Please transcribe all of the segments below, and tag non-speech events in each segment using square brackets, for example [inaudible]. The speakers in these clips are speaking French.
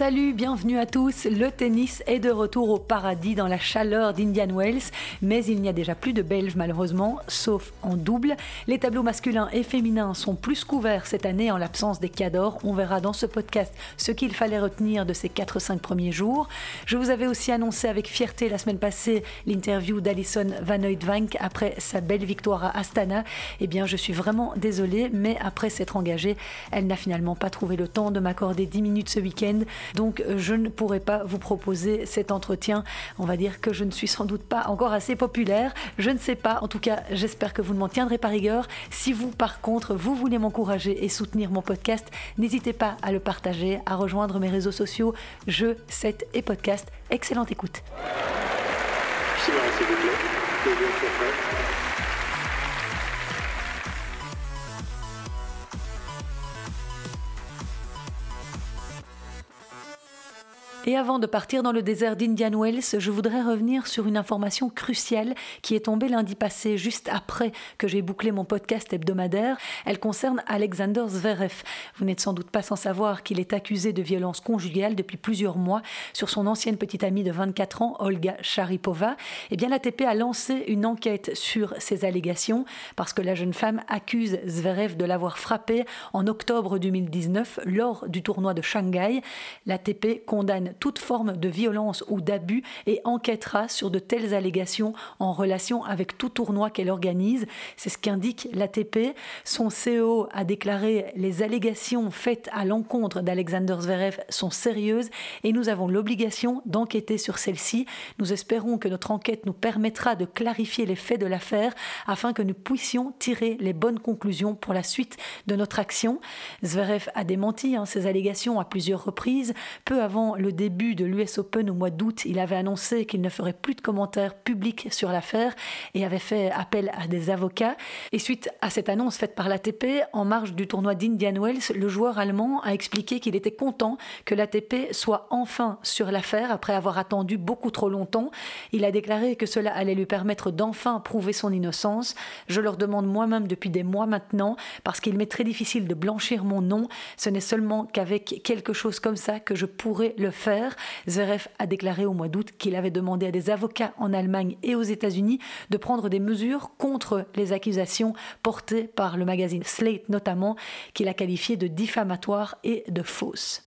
Salut, bienvenue à tous. Le tennis est de retour au paradis dans la chaleur d'Indian Wells, mais il n'y a déjà plus de Belges malheureusement, sauf en double. Les tableaux masculins et féminins sont plus couverts cette année en l'absence des cadors. On verra dans ce podcast ce qu'il fallait retenir de ces 4-5 premiers jours. Je vous avais aussi annoncé avec fierté la semaine passée l'interview d'Alison Van Oudvank après sa belle victoire à Astana. Eh bien, je suis vraiment désolée, mais après s'être engagée, elle n'a finalement pas trouvé le temps de m'accorder 10 minutes ce week-end. Donc euh, je ne pourrai pas vous proposer cet entretien. On va dire que je ne suis sans doute pas encore assez populaire. Je ne sais pas. En tout cas, j'espère que vous ne m'en tiendrez pas rigueur. Si vous, par contre, vous voulez m'encourager et soutenir mon podcast, n'hésitez pas à le partager, à rejoindre mes réseaux sociaux, je, 7 et podcast. Excellente écoute. Et avant de partir dans le désert d'Indian Wells, je voudrais revenir sur une information cruciale qui est tombée lundi passé, juste après que j'ai bouclé mon podcast hebdomadaire. Elle concerne Alexander Zverev. Vous n'êtes sans doute pas sans savoir qu'il est accusé de violence conjugale depuis plusieurs mois sur son ancienne petite amie de 24 ans, Olga Sharipova. Eh bien, l'ATP a lancé une enquête sur ces allégations parce que la jeune femme accuse Zverev de l'avoir frappé en octobre 2019 lors du tournoi de Shanghai. L'ATP condamne toute forme de violence ou d'abus et enquêtera sur de telles allégations en relation avec tout tournoi qu'elle organise. C'est ce qu'indique l'ATP. Son CEO a déclaré les allégations faites à l'encontre d'Alexander Zverev sont sérieuses et nous avons l'obligation d'enquêter sur celles-ci. Nous espérons que notre enquête nous permettra de clarifier les faits de l'affaire afin que nous puissions tirer les bonnes conclusions pour la suite de notre action. Zverev a démenti hein, ces allégations à plusieurs reprises. Peu avant le début de l'US Open au mois d'août, il avait annoncé qu'il ne ferait plus de commentaires publics sur l'affaire et avait fait appel à des avocats. Et suite à cette annonce faite par l'ATP, en marge du tournoi d'Indian Wells, le joueur allemand a expliqué qu'il était content que l'ATP soit enfin sur l'affaire après avoir attendu beaucoup trop longtemps. Il a déclaré que cela allait lui permettre d'enfin prouver son innocence. Je leur demande moi-même depuis des mois maintenant parce qu'il m'est très difficile de blanchir mon nom. Ce n'est seulement qu'avec quelque chose comme ça que je pourrais le faire Zverev a déclaré au mois d'août qu'il avait demandé à des avocats en Allemagne et aux États-Unis de prendre des mesures contre les accusations portées par le magazine Slate notamment, qu'il a qualifié de diffamatoires et de fausses.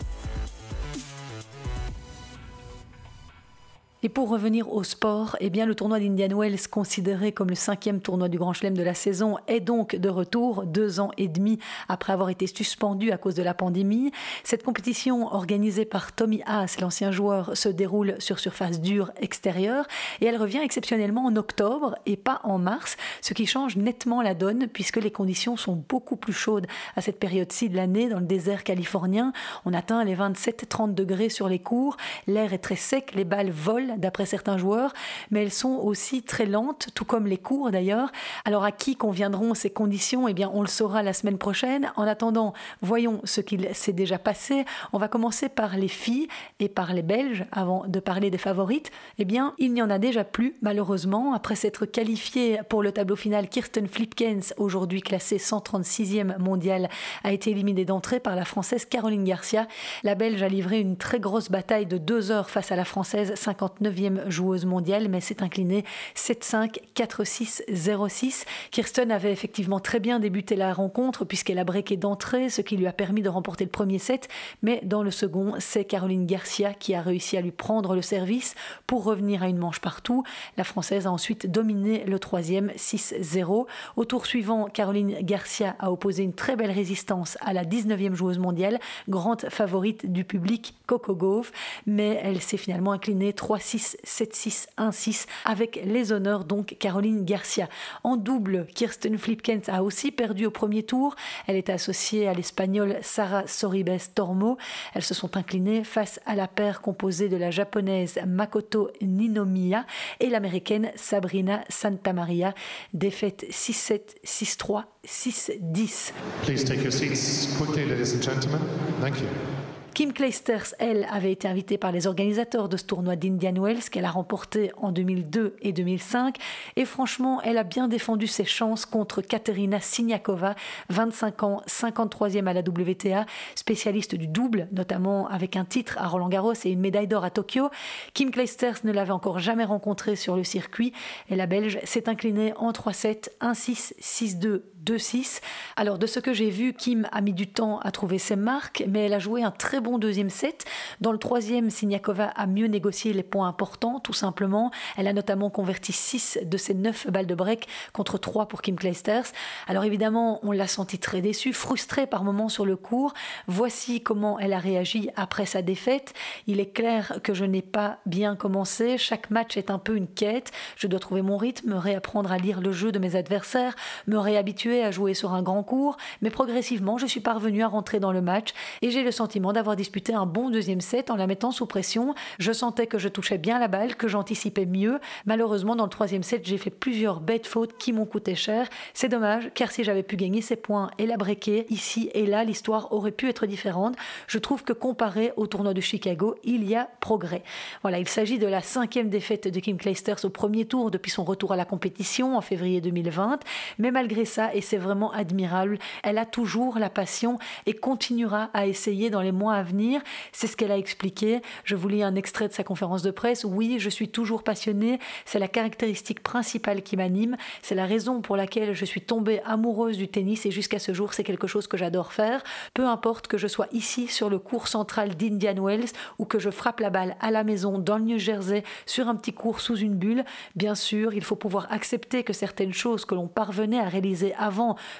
Et pour revenir au sport, eh bien le tournoi d'Indian Wells, considéré comme le cinquième tournoi du Grand Chelem de la saison, est donc de retour deux ans et demi après avoir été suspendu à cause de la pandémie. Cette compétition organisée par Tommy Haas, l'ancien joueur, se déroule sur surface dure extérieure et elle revient exceptionnellement en octobre et pas en mars, ce qui change nettement la donne puisque les conditions sont beaucoup plus chaudes à cette période-ci de l'année dans le désert californien. On atteint les 27-30 degrés sur les cours, l'air est très sec, les balles volent d'après certains joueurs, mais elles sont aussi très lentes, tout comme les cours d'ailleurs. Alors à qui conviendront ces conditions? Eh bien, on le saura la semaine prochaine. En attendant, voyons ce qu'il s'est déjà passé. On va commencer par les filles et par les Belges avant de parler des favorites. Eh bien, il n'y en a déjà plus, malheureusement. Après s'être qualifiée pour le tableau final, Kirsten Flipkens, aujourd'hui classée 136e mondiale, a été éliminée d'entrée par la Française Caroline Garcia. La Belge a livré une très grosse bataille de deux heures face à la Française 59 9e joueuse mondiale, mais s'est inclinée 7-5, 4-6, 0-6. Kirsten avait effectivement très bien débuté la rencontre puisqu'elle a breaké d'entrée, ce qui lui a permis de remporter le premier set, mais dans le second, c'est Caroline Garcia qui a réussi à lui prendre le service pour revenir à une manche partout. La Française a ensuite dominé le troisième 6-0. Au tour suivant, Caroline Garcia a opposé une très belle résistance à la 19e joueuse mondiale, grande favorite du public Coco Gauff, mais elle s'est finalement inclinée 3 6, 7-6, 1-6, avec les honneurs donc Caroline Garcia. En double, Kirsten Flipkens a aussi perdu au premier tour. Elle est associée à l'espagnole Sara Soribes Tormo. Elles se sont inclinées face à la paire composée de la japonaise Makoto Ninomiya et l'américaine Sabrina Santamaria. Défaite 6-7, 6-3, 6-10. Please take your seats quickly, ladies and gentlemen. Thank you. Kim Clijsters, elle, avait été invitée par les organisateurs de ce tournoi d'Indian Wells qu'elle a remporté en 2002 et 2005. Et franchement, elle a bien défendu ses chances contre Katerina Siniakova, 25 ans, 53e à la WTA, spécialiste du double, notamment avec un titre à Roland Garros et une médaille d'or à Tokyo. Kim Clijsters ne l'avait encore jamais rencontrée sur le circuit et la Belge s'est inclinée en 3-7, 1-6, 6-2, 2-6. Alors de ce que j'ai vu, Kim a mis du temps à trouver ses marques, mais elle a joué un très bon deuxième set. Dans le troisième, Siniakova a mieux négocié les points importants, tout simplement. Elle a notamment converti 6 de ses 9 balles de break contre 3 pour Kim Clijsters. Alors évidemment, on l'a senti très déçue, frustrée par moments sur le cours. Voici comment elle a réagi après sa défaite. Il est clair que je n'ai pas bien commencé. Chaque match est un peu une quête. Je dois trouver mon rythme, réapprendre à lire le jeu de mes adversaires, me réhabituer à jouer sur un grand cours, mais progressivement, je suis parvenu à rentrer dans le match et j'ai le sentiment d'avoir disputé un bon deuxième set en la mettant sous pression. Je sentais que je touchais bien la balle, que j'anticipais mieux. Malheureusement, dans le troisième set, j'ai fait plusieurs bêtes fautes qui m'ont coûté cher. C'est dommage, car si j'avais pu gagner ces points et la breaker, ici et là, l'histoire aurait pu être différente. Je trouve que comparé au tournoi de Chicago, il y a progrès. Voilà, il s'agit de la cinquième défaite de Kim Clijsters au premier tour depuis son retour à la compétition en février 2020. Mais malgré ça, et c'est vraiment admirable. Elle a toujours la passion et continuera à essayer dans les mois à venir. C'est ce qu'elle a expliqué. Je vous lis un extrait de sa conférence de presse. Oui, je suis toujours passionnée. C'est la caractéristique principale qui m'anime. C'est la raison pour laquelle je suis tombée amoureuse du tennis et jusqu'à ce jour, c'est quelque chose que j'adore faire. Peu importe que je sois ici sur le cours central d'Indian Wells ou que je frappe la balle à la maison dans le New Jersey sur un petit cours sous une bulle. Bien sûr, il faut pouvoir accepter que certaines choses que l'on parvenait à réaliser avant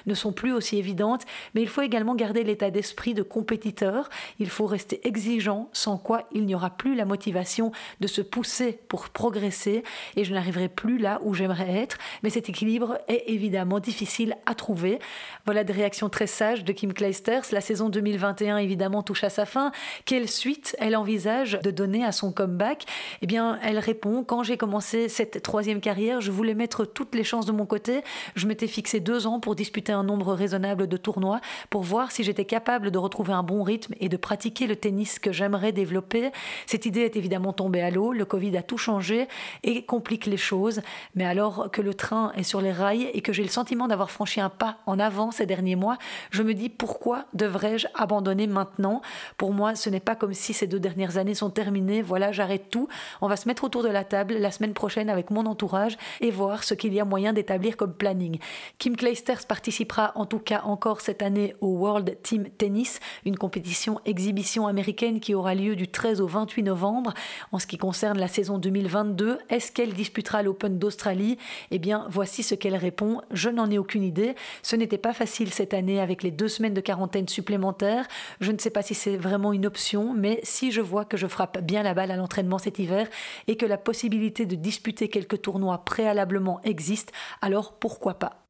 ne sont plus aussi évidentes, mais il faut également garder l'état d'esprit de compétiteur. Il faut rester exigeant, sans quoi il n'y aura plus la motivation de se pousser pour progresser et je n'arriverai plus là où j'aimerais être. Mais cet équilibre est évidemment difficile à trouver. Voilà des réactions très sages de Kim Clijsters. La saison 2021 évidemment touche à sa fin. Quelle suite elle envisage de donner à son comeback? Eh bien, elle répond quand j'ai commencé cette troisième carrière, je voulais mettre toutes les chances de mon côté. Je m'étais fixé deux ans pour disputer un nombre raisonnable de tournois, pour voir si j'étais capable de retrouver un bon rythme et de pratiquer le tennis que j'aimerais développer. Cette idée est évidemment tombée à l'eau, le Covid a tout changé et complique les choses, mais alors que le train est sur les rails et que j'ai le sentiment d'avoir franchi un pas en avant ces derniers mois, je me dis pourquoi devrais-je abandonner maintenant? Pour moi, ce n'est pas comme si ces deux dernières années sont terminées, voilà, j'arrête tout, on va se mettre autour de la table la semaine prochaine avec mon entourage et voir ce qu'il y a moyen d'établir comme planning. Kim Participera en tout cas encore cette année au World Team Tennis, une compétition exhibition américaine qui aura lieu du 13 au 28 novembre. En ce qui concerne la saison 2022, est-ce qu'elle disputera l'Open d'Australie? Eh bien, voici ce qu'elle répond. Je n'en ai aucune idée. Ce n'était pas facile cette année avec les deux semaines de quarantaine supplémentaires. Je ne sais pas si c'est vraiment une option, mais si je vois que je frappe bien la balle à l'entraînement cet hiver et que la possibilité de disputer quelques tournois préalablement existe, alors pourquoi pas?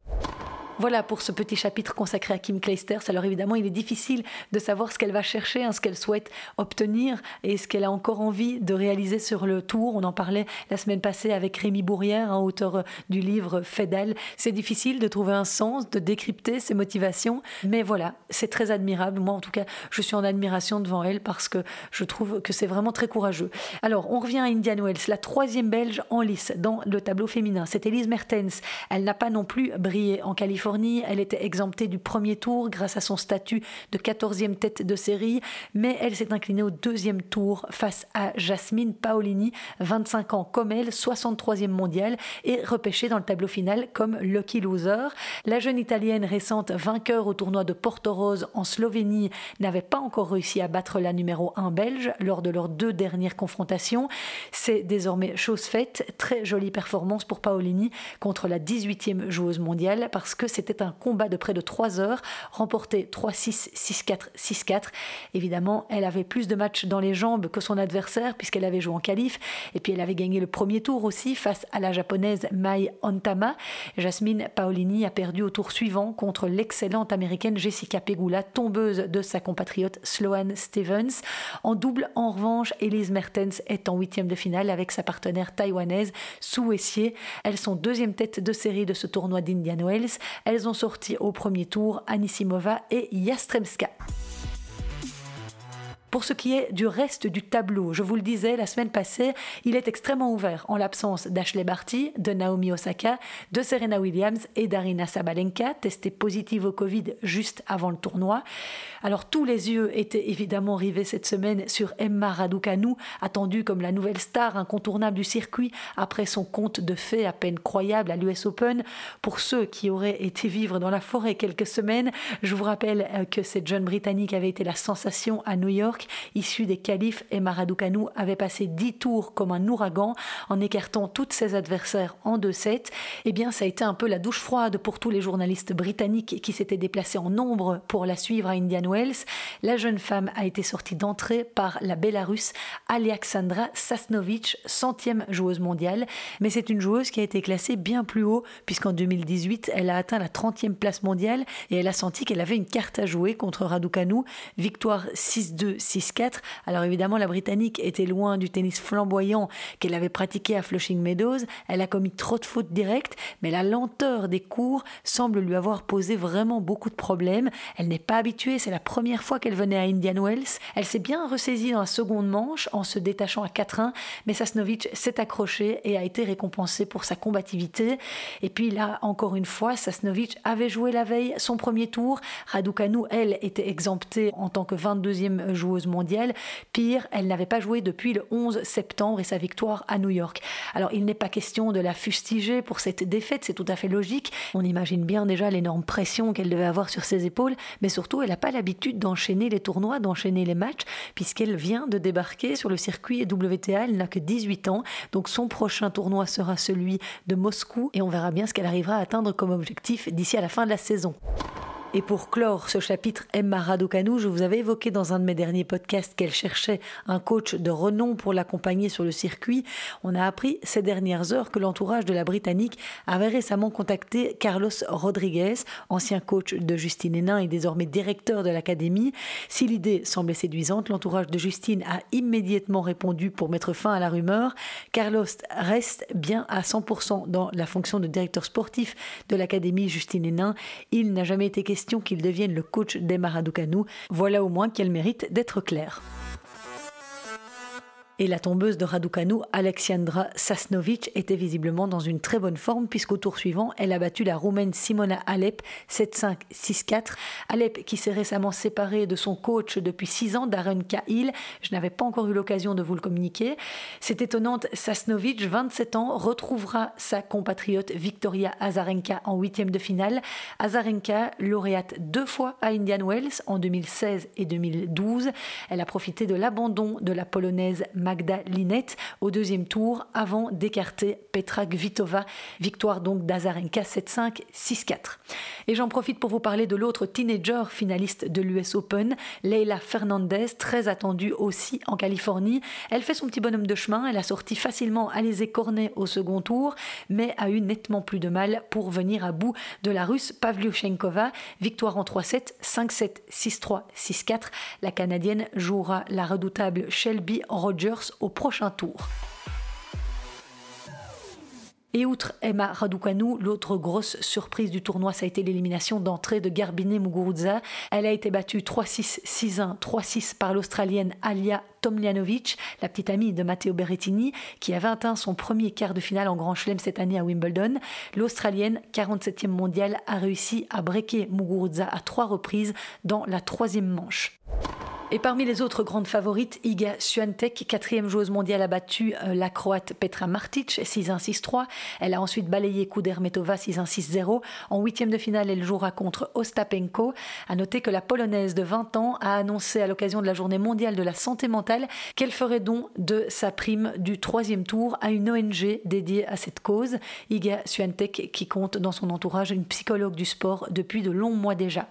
Voilà pour ce petit chapitre consacré à Kim Clijsters. Alors évidemment, il est difficile de savoir ce qu'elle va chercher, hein, ce qu'elle souhaite obtenir et ce qu'elle a encore envie de réaliser sur le tour. On en parlait la semaine passée avec Rémi Bourrière, hein, auteur euh, du livre Fédal. C'est difficile de trouver un sens, de décrypter ses motivations, mais voilà, c'est très admirable. Moi, en tout cas, je suis en admiration devant elle parce que je trouve que c'est vraiment très courageux. Alors, on revient à Indian Wells, la troisième Belge en lice dans le tableau féminin. C'est Elise Mertens. Elle n'a pas non plus brillé en Californie elle était exemptée du premier tour grâce à son statut de 14e tête de série, mais elle s'est inclinée au deuxième tour face à Jasmine Paolini, 25 ans comme elle, 63e mondiale et repêchée dans le tableau final comme lucky loser. La jeune italienne récente vainqueur au tournoi de Porto Rose en Slovénie n'avait pas encore réussi à battre la numéro 1 belge lors de leurs deux dernières confrontations. C'est désormais chose faite. Très jolie performance pour Paolini contre la 18e joueuse mondiale parce que c'est c'était un combat de près de 3 heures, remporté 3-6, 6-4, 6-4. Évidemment, elle avait plus de matchs dans les jambes que son adversaire puisqu'elle avait joué en qualif et puis elle avait gagné le premier tour aussi face à la japonaise Mai Ontama. Jasmine Paolini a perdu au tour suivant contre l'excellente américaine Jessica Pegula, tombeuse de sa compatriote Sloane Stevens. En double, en revanche, Elise Mertens est en huitième de finale avec sa partenaire taïwanaise Su Essier. Elles sont deuxième tête de série de ce tournoi d'Indian Wells. Elles ont sorti au premier tour Anisimova et Yastremska. Pour ce qui est du reste du tableau, je vous le disais la semaine passée, il est extrêmement ouvert en l'absence d'Ashley Barty, de Naomi Osaka, de Serena Williams et d'Arina Sabalenka, testée positive au Covid juste avant le tournoi. Alors tous les yeux étaient évidemment rivés cette semaine sur Emma Raducanu, attendue comme la nouvelle star incontournable du circuit après son conte de fées à peine croyable à l'US Open. Pour ceux qui auraient été vivre dans la forêt quelques semaines, je vous rappelle euh, que cette jeune Britannique avait été la sensation à New York. Issue des qualifs, Emma Raducanu avait passé 10 tours comme un ouragan en écartant toutes ses adversaires en 2-7. Eh bien, ça a été un peu la douche froide pour tous les journalistes britanniques qui s'étaient déplacés en nombre pour la suivre à Indian Wells. La jeune femme a été sortie d'entrée par la Bélarusse Alexandra Sasnovich, centième joueuse mondiale. Mais c'est une joueuse qui a été classée bien plus haut, puisqu'en 2018, elle a atteint la 30e place mondiale et elle a senti qu'elle avait une carte à jouer contre Raducanu. Victoire 6-2, 6-4. Alors évidemment, la Britannique était loin du tennis flamboyant qu'elle avait pratiqué à Flushing Meadows. Elle a commis trop de fautes directes, mais la lenteur des cours semble lui avoir posé vraiment beaucoup de problèmes. Elle n'est pas habituée, c'est la première fois qu'elle venait à Indian Wells. Elle s'est bien ressaisie dans la seconde manche en se détachant à 4-1, mais Sasnovic s'est accrochée et a été récompensée pour sa combativité. Et puis là, encore une fois, Sasnovic avait joué la veille son premier tour. Raducanu, elle, était exemptée en tant que 22e joueuse mondiale. Pire, elle n'avait pas joué depuis le 11 septembre et sa victoire à New York. Alors, il n'est pas question de la fustiger pour cette défaite, c'est tout à fait logique. On imagine bien déjà l'énorme pression qu'elle devait avoir sur ses épaules, mais surtout, elle n'a pas l'habitude d'enchaîner les tournois, d'enchaîner les matchs, puisqu'elle vient de débarquer sur le circuit WTA. Elle n'a que 18 ans, donc son prochain tournoi sera celui de Moscou, et on verra bien ce qu'elle arrivera à atteindre comme objectif d'ici à la fin de la saison. Et pour clore ce chapitre, Emma Raducanu, je vous avais évoqué dans un de mes derniers podcasts qu'elle cherchait un coach de renom pour l'accompagner sur le circuit. On a appris ces dernières heures que l'entourage de la Britannique avait récemment contacté Carlos Rodriguez, ancien coach de Justine Hénin et désormais directeur de l'académie. Si l'idée semblait séduisante, l'entourage de Justine a immédiatement répondu pour mettre fin à la rumeur. Carlos reste bien à 100% dans la fonction de directeur sportif de l'académie Justine Hénin. Il n'a jamais été question qu'il devienne le coach d'Emma Raducanu. Voilà au moins qu'elle mérite d'être claire. Et la tombeuse de Raducanu, Alexiandra Sasnovic, était visiblement dans une très bonne forme puisqu'au tour suivant, elle a battu la Roumaine Simona Alep 7-5, 6-4. Alep qui s'est récemment séparée de son coach depuis 6 ans, Darren Cahill. Je n'avais pas encore eu l'occasion de vous le communiquer. Cette étonnante Sasnovic, 27 ans, retrouvera sa compatriote Victoria Azarenka en huitième de finale. Azarenka, lauréate deux fois à Indian Wells en 2016 et 2012. Elle a profité de l'abandon de la polonaise Magda Linette au deuxième tour avant d'écarter Petra Kvitova. Victoire donc d'Azarenka 7-5, 6-4. Et j'en profite pour vous parler de l'autre teenager finaliste de l'US Open, Leila Fernandez, très attendue aussi en Californie. Elle fait son petit bonhomme de chemin, elle a sorti facilement Alizé Cornet au second tour, mais a eu nettement plus de mal pour venir à bout de la russe Pavlyuchenkova. Victoire en 3-7, 5-7, 6-3, 6-4. La Canadienne jouera la redoutable Shelby Rogers au prochain tour. Et outre Emma Raducanu, l'autre grosse surprise du tournoi, ça a été l'élimination d'entrée de Garbine Muguruza. Elle a été battue 3-6, 6-1, 3-6 par l'Australienne Alia Tomljanovic, la petite amie de Matteo Berrettini, qui avait atteint son premier quart de finale en Grand Chelem cette année à Wimbledon. L'Australienne, 47e mondiale, a réussi à breaker Muguruza à trois reprises dans la troisième manche. Et parmi les autres grandes favorites, Iga Swiatek, quatrième joueuse mondiale, a battu euh, la Croate Petra Martic 6-1-6-3. Elle a ensuite balayé Kudermetova 6-1-6-0. En huitième de finale, elle jouera contre Ostapenko. À noter que la Polonaise de 20 ans a annoncé à l'occasion de la journée mondiale de la santé mentale qu'elle ferait don de sa prime du troisième tour à une ONG dédiée à cette cause. Iga Swiatek qui compte dans son entourage une psychologue du sport depuis de longs mois déjà.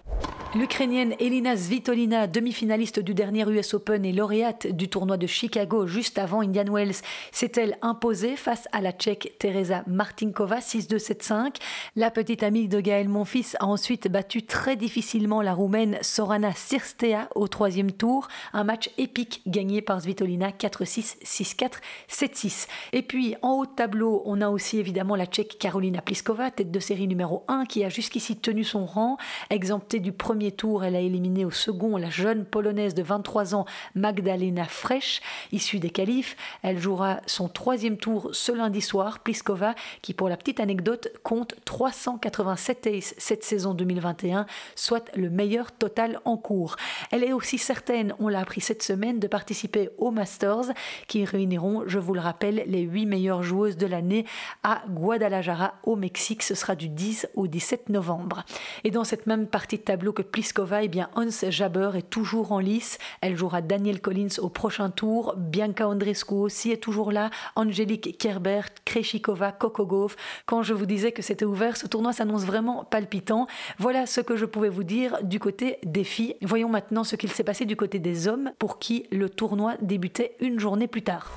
L'Ukrainienne Elina Svitolina, demi-finaliste du dernier US Open et lauréate du tournoi de Chicago juste avant Indian Wells, s'est-elle imposée face à la Tchèque Teresa Martinkova 6-2-7-5. La petite amie de Gaël Monfils a ensuite battu très difficilement la Roumaine Sorana Sirstea au troisième tour, un match épique gagné par Svitolina 4-6, 6-4, 7-6. Et puis en haut de tableau, on a aussi évidemment la Tchèque Karolina Pliskova, tête de série numéro 1, qui a jusqu'ici tenu son rang, exemptée du premier tour, elle a éliminé au second la jeune polonaise de 23 ans Magdalena Fresh, issue des qualifs. Elle jouera son troisième tour ce lundi soir. Pliskova, qui pour la petite anecdote compte 387 aces cette saison 2021, soit le meilleur total en cours. Elle est aussi certaine, on l'a appris cette semaine, de participer aux Masters qui réuniront, je vous le rappelle, les huit meilleures joueuses de l'année à Guadalajara au Mexique. Ce sera du 10 au 17 novembre. Et dans cette même partie de tableau que Pliskova, eh bien Hans Jaber est toujours en lice. Elle jouera Daniel Collins au prochain tour. Bianca Andrescu aussi est toujours là. Angélique Kerber, Kreshikova, Kokogov. Quand je vous disais que c'était ouvert, ce tournoi s'annonce vraiment palpitant. Voilà ce que je pouvais vous dire du côté des filles. Voyons maintenant ce qu'il s'est passé du côté des hommes pour qui le tournoi débutait une journée plus tard.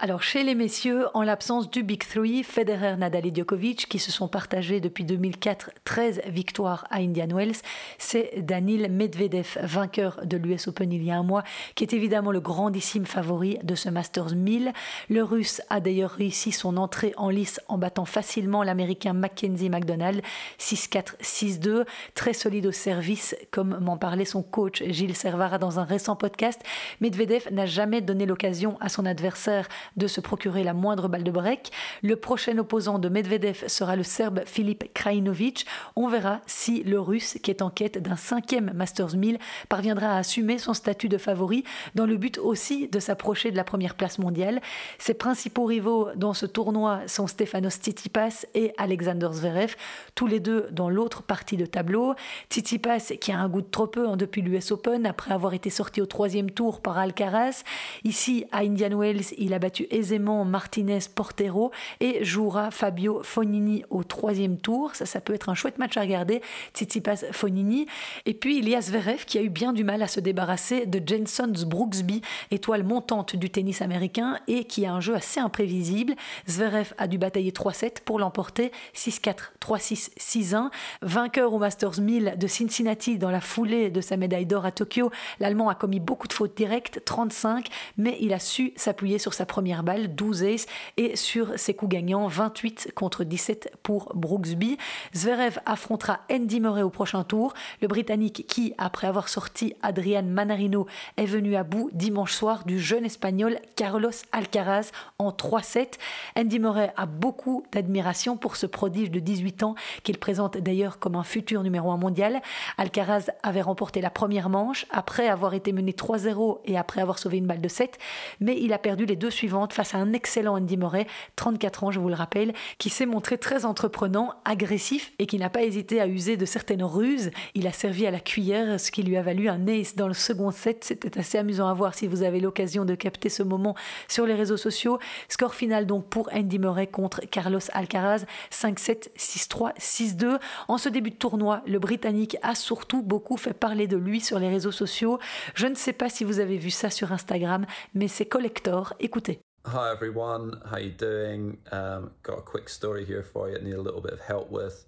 Alors chez les messieurs, en l'absence du Big Three, Federer, Nadal et Djokovic, qui se sont partagés depuis 2004 13 victoires à Indian Wells, c'est Danil Medvedev, vainqueur de l'US Open il y a un mois, qui est évidemment le grandissime favori de ce Masters 1000. Le Russe a d'ailleurs réussi son entrée en lice en battant facilement l'Américain Mackenzie McDonald 6-4, 6-2, très solide au service, comme m'en parlait son coach Gilles Servara dans un récent podcast. Medvedev n'a jamais donné l'occasion à son adversaire de se procurer la moindre balle de break. Le prochain opposant de Medvedev sera le Serbe Filip Krajinovic. On verra si le Russe, qui est en quête d'un cinquième Masters 1000, parviendra à assumer son statut de favori dans le but aussi de s'approcher de la première place mondiale. Ses principaux rivaux dans ce tournoi sont Stefanos Tsitsipas et Alexander Zverev, tous les deux dans l'autre partie de tableau. Tsitsipas qui a un goût de trop peu hein, depuis l'US Open après avoir été sorti au troisième tour par Alcaraz. Ici à Indian Wells, il a battu aisément Martinez Portero et jouera Fabio Fonini au troisième tour. Ça, ça peut être un chouette match à regarder. Tsitsipas Fonini. Et puis il y a Zverev qui a eu bien du mal à se débarrasser de Jenson Brooksby, étoile montante du tennis américain et qui a un jeu assez imprévisible. Zverev a dû batailler 3-7 pour l'emporter 6-4, 3-6, 6-1. Vainqueur au Masters 1000 de Cincinnati dans la foulée de sa médaille d'or à Tokyo, l'Allemand a commis beaucoup de fautes directes, 35, mais il a su s'appuyer sur sa première balle, 12 aces, et sur ses coups gagnants, 28 contre 17 pour Brooksby. Zverev affrontera Andy Murray au prochain tour. Le Britannique qui, après avoir sorti Adrian Manarino, est venu à bout dimanche soir du jeune Espagnol Carlos Alcaraz en 3-7. Andy Murray a beaucoup d'admiration pour ce prodige de 18 ans qu'il présente d'ailleurs comme un futur numéro 1 mondial. Alcaraz avait remporté la première manche après avoir été mené 3-0 et après avoir sauvé une balle de 7, mais il a perdu les deux suivants face à un excellent Andy Murray, 34 ans je vous le rappelle, qui s'est montré très entreprenant, agressif et qui n'a pas hésité à user de certaines ruses. Il a servi à la cuillère, ce qui lui a valu un ace dans le second set. C'était assez amusant à voir si vous avez l'occasion de capter ce moment sur les réseaux sociaux. Score final donc pour Andy Murray contre Carlos Alcaraz, 5-7, 6-3, 6-2. En ce début de tournoi, le Britannique a surtout beaucoup fait parler de lui sur les réseaux sociaux. Je ne sais pas si vous avez vu ça sur Instagram, mais c'est collector. Écoutez. Hi everyone, how you doing? Um, got a quick story here for you. need a little bit of help with.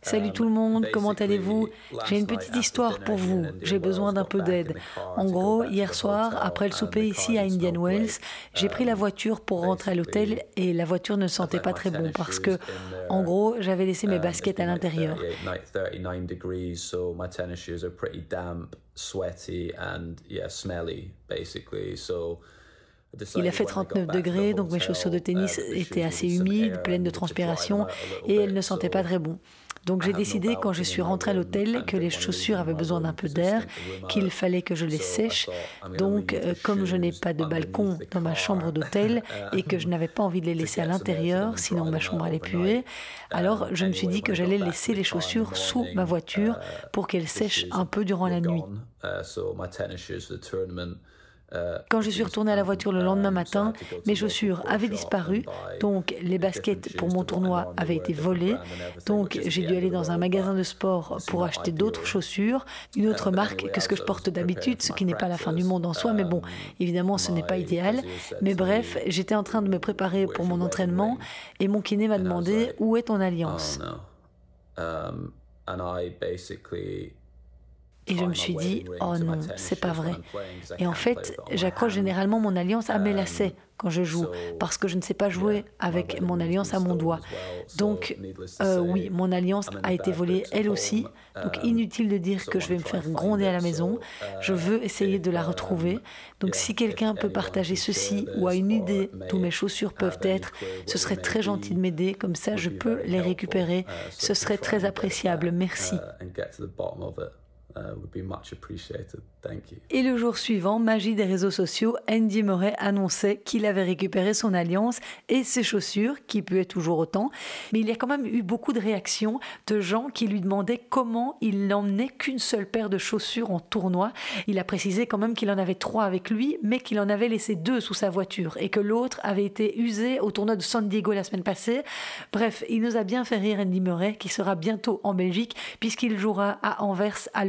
Salut tout le monde, comment allez-vous? J'ai une petite histoire pour vous, j'ai besoin d'un peu d'aide. En gros, hier soir, après le souper ici à Indian Wells, j'ai pris la voiture pour rentrer à l'hôtel et la voiture ne sentait pas très bon parce que, en gros, j'avais laissé mes baskets à l'intérieur. Il a fait 39 degrés, donc mes chaussures de tennis étaient assez humides, pleines de transpiration, et elles ne sentaient pas très bon. Donc j'ai décidé quand je suis rentrée à l'hôtel que les chaussures avaient besoin d'un peu d'air, qu'il fallait que je les sèche. Donc euh, comme je n'ai pas de balcon dans ma chambre d'hôtel [laughs] et que je n'avais pas envie de les laisser à l'intérieur, sinon ma chambre allait puer, alors je me suis dit que j'allais laisser les chaussures sous ma voiture pour qu'elles sèchent un peu durant la nuit. Euh, Quand je suis retournée à la voiture le lendemain matin, mes chaussures avaient disparu, donc les baskets pour mon tournoi avaient été volées, donc j'ai dû aller dans un magasin de sport pour acheter d'autres chaussures, une autre marque que ce que je porte d'habitude, ce qui n'est pas la fin du monde en soi, mais bon, évidemment ce n'est pas idéal. Mais bref, j'étais en train de me préparer pour mon entraînement et mon kiné m'a demandé où est ton alliance. Et je me suis dit, oh non, c'est pas vrai. Et en fait, j'accroche généralement mon alliance à mes lacets quand je joue parce que je ne sais pas jouer avec mon alliance à mon doigt. Donc euh, oui, mon alliance a été volée elle aussi. Donc um, inutile de dire que je vais me faire gronder à la maison. Je uh, veux essayer de la um, retrouver. Donc si quelqu'un peut partager ceci ou a une idée d'où mes chaussures peuvent être, ce serait très gentil de m'aider. Comme ça, je peux les récupérer. Uh, ce serait très appréciable. Merci. Uh, et le jour suivant, magie des réseaux sociaux, Andy Murray annonçait qu'il avait récupéré son alliance et ses chaussures, qui puaient toujours autant. Mais il y a quand même eu beaucoup de réactions de gens qui lui demandaient comment il n'emmenait qu'une seule paire de chaussures en tournoi. Il a précisé quand même qu'il en avait trois avec lui, mais qu'il en avait laissé deux sous sa voiture et que l'autre avait été usé au tournoi de San Diego la semaine passée. Bref, il nous a bien fait rire Andy Murray, qui sera bientôt en Belgique, puisqu'il jouera à Anvers à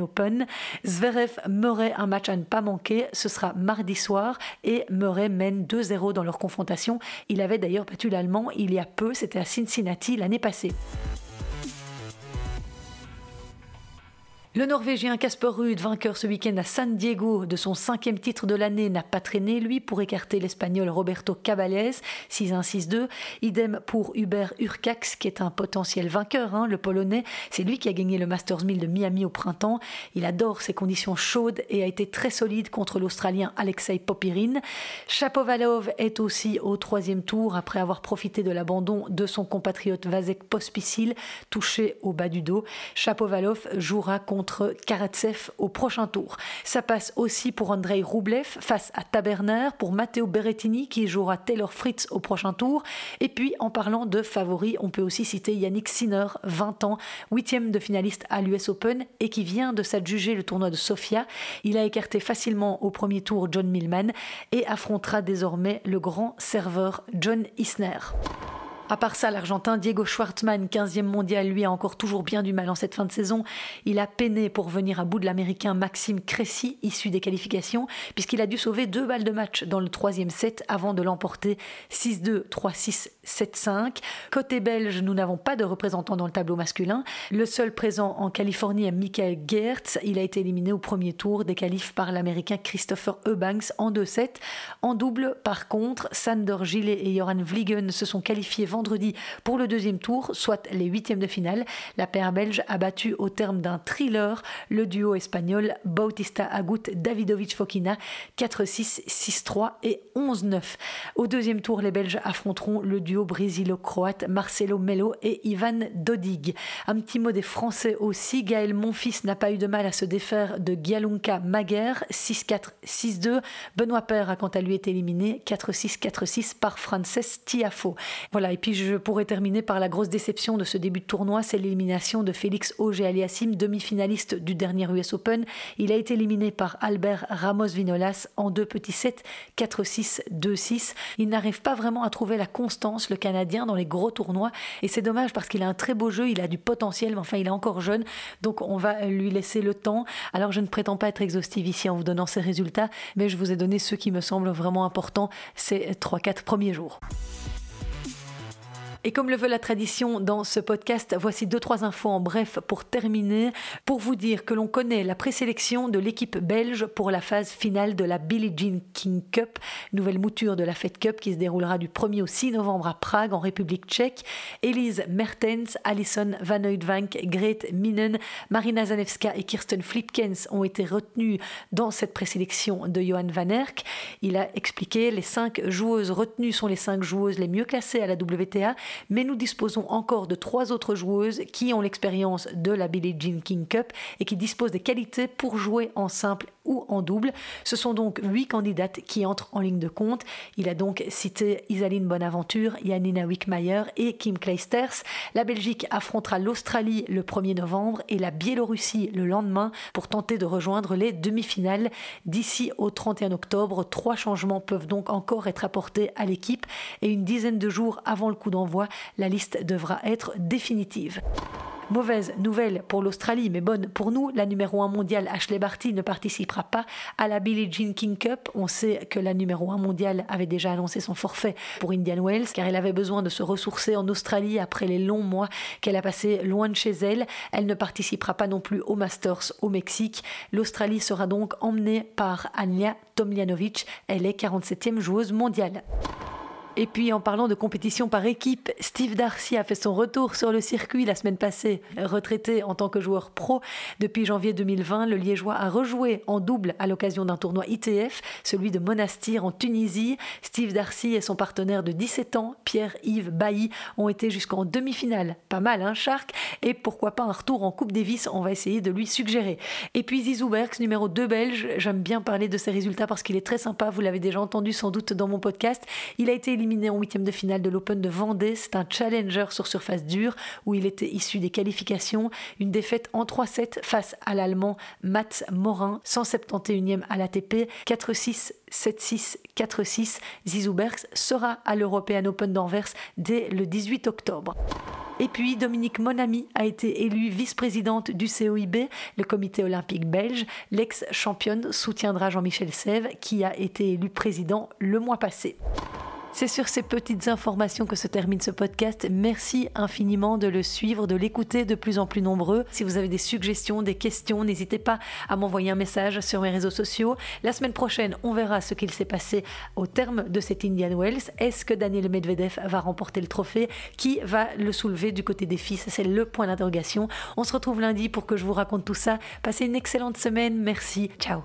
Open. Zverev Murray, un match à ne pas manquer. Ce sera mardi soir et Murray mène 2-0 dans leur confrontation. Il avait d'ailleurs battu l'Allemand il y a peu, c'était à Cincinnati l'année passée. Le Norvégien Casper Ruud, vainqueur ce week-end à San Diego de son cinquième titre de l'année, n'a pas traîné, lui, pour écarter l'Espagnol Roberto Caballés, 6-1-6-2. Idem pour Hubert Urcax, qui est un potentiel vainqueur, hein, le Polonais. C'est lui qui a gagné le Masters 1000 de Miami au printemps. Il adore ces conditions chaudes et a été très solide contre l'Australien Alexei Popirin. Chapovalov est aussi au troisième tour après avoir profité de l'abandon de son compatriote Vasek Pospisil, touché au bas du dos. Chapovalov jouera contre contre Karatsev au prochain tour. Ça passe aussi pour Andrei Roublev face à Taberner, pour Matteo Berrettini qui jouera Taylor Fritz au prochain tour. Et puis, en parlant de favoris, on peut aussi citer Yannick Sinner, 20 ans, huitième de finaliste à l'US Open et qui vient de s'adjuger le tournoi de Sofia. Il a écarté facilement au premier tour John Millman et affrontera désormais le grand serveur John Isner. À part ça, l'Argentin Diego Schwartzmann, 15e mondial, lui a encore toujours bien du mal en cette fin de saison. Il a peiné pour venir à bout de l'Américain Maxime Cressy, issu des qualifications, puisqu'il a dû sauver deux balles de match dans le troisième set avant de l'emporter 6-2, 3-6, 7-5. Côté belge, nous n'avons pas de représentant dans le tableau masculin. Le seul présent en Californie est Michael Geertz. Il a été éliminé au premier tour des qualifs par l'Américain Christopher Eubanks en 2-7. En double, par contre, Sander Gillet et Joran Vliegen se sont qualifiés pour le deuxième tour, soit les huitièmes de finale. La paire belge a battu au terme d'un thriller le duo espagnol Bautista Agut Davidovic Fokina 4-6, 6-3 et 11-9. Au deuxième tour, les Belges affronteront le duo brésilo-croate Marcelo Melo et Ivan Dodig. Un petit mot des Français aussi. Gaël Monfils n'a pas eu de mal à se défaire de Gialunka Maguer 6-4, 6-2. Benoît Père a quant à lui été éliminé 4-6, 4-6 par Frances Tiafo. Voilà, et puis je pourrais terminer par la grosse déception de ce début de tournoi, c'est l'élimination de Félix Auger-Aliassime, demi-finaliste du dernier US Open. Il a été éliminé par Albert Ramos-Vinolas en deux petits sets, 4-6, 2-6. Il n'arrive pas vraiment à trouver la constance, le Canadien, dans les gros tournois. Et c'est dommage parce qu'il a un très beau jeu, il a du potentiel, mais enfin il est encore jeune. Donc on va lui laisser le temps. Alors je ne prétends pas être exhaustive ici en vous donnant ces résultats, mais je vous ai donné ceux qui me semblent vraiment importants ces 3-4 premiers jours. Et comme le veut la tradition dans ce podcast, voici deux trois infos en bref pour terminer, pour vous dire que l'on connaît la présélection de l'équipe belge pour la phase finale de la Billie Jean King Cup, nouvelle mouture de la Fed Cup qui se déroulera du 1er au 6 novembre à Prague en République tchèque. Elise Mertens, Alison Van Oudvank, Grete Minen, Marina Zanevska et Kirsten Flipkens ont été retenues dans cette présélection de Johan Van Erck. Il a expliqué les cinq joueuses retenues sont les cinq joueuses les mieux classées à la WTA mais nous disposons encore de trois autres joueuses qui ont l'expérience de la Billie Jean King Cup et qui disposent des qualités pour jouer en simple ou en double. Ce sont donc huit candidates qui entrent en ligne de compte. Il a donc cité Isaline Bonaventure, Janina Wickmayer et Kim Kleisters. La Belgique affrontera l'Australie le 1er novembre et la Biélorussie le lendemain pour tenter de rejoindre les demi-finales. D'ici au 31 octobre, trois changements peuvent donc encore être apportés à l'équipe et une dizaine de jours avant le coup d'envoi, la liste devra être définitive. Mauvaise nouvelle pour l'Australie, mais bonne pour nous. La numéro 1 mondiale Ashley Barty ne participera pas à la Billie Jean King Cup. On sait que la numéro 1 mondiale avait déjà annoncé son forfait pour Indian Wells car elle avait besoin de se ressourcer en Australie après les longs mois qu'elle a passés loin de chez elle. Elle ne participera pas non plus au Masters au Mexique. L'Australie sera donc emmenée par Anja Tomljanovic. Elle est 47e joueuse mondiale. Et puis en parlant de compétition par équipe, Steve Darcy a fait son retour sur le circuit la semaine passée. Retraité en tant que joueur pro depuis janvier 2020, le Liégeois a rejoué en double à l'occasion d'un tournoi ITF, celui de Monastir en Tunisie. Steve Darcy et son partenaire de 17 ans, Pierre-Yves Bailly, ont été jusqu'en demi-finale. Pas mal, hein, Shark? Et pourquoi pas un retour en Coupe Davis? On va essayer de lui suggérer. Et puis Zizou Berks, numéro 2 belge. J'aime bien parler de ses résultats parce qu'il est très sympa. Vous l'avez déjà entendu sans doute dans mon podcast. Il a été éliminé en huitième de finale de l'Open de Vendée. C'est un challenger sur surface dure où il était issu des qualifications. Une défaite en 3-7 face à l'Allemand Mats Morin, 171e à l'ATP, 4-6, 7-6, 4-6. Zizou Berks sera à l'European Open d'Anvers dès le 18 octobre. Et puis Dominique Monami a été élue vice-présidente du COIB, le comité olympique belge. L'ex-championne soutiendra Jean-Michel Sèvres qui a été élu président le mois passé. C'est sur ces petites informations que se termine ce podcast. Merci infiniment de le suivre, de l'écouter de plus en plus nombreux. Si vous avez des suggestions, des questions, n'hésitez pas à m'envoyer un message sur mes réseaux sociaux. La semaine prochaine, on verra ce qu'il s'est passé au terme de cet Indian Wells. Est-ce que Daniel Medvedev va remporter le trophée? Qui va le soulever du côté des fils? C'est le point d'interrogation. On se retrouve lundi pour que je vous raconte tout ça. Passez une excellente semaine. Merci. Ciao.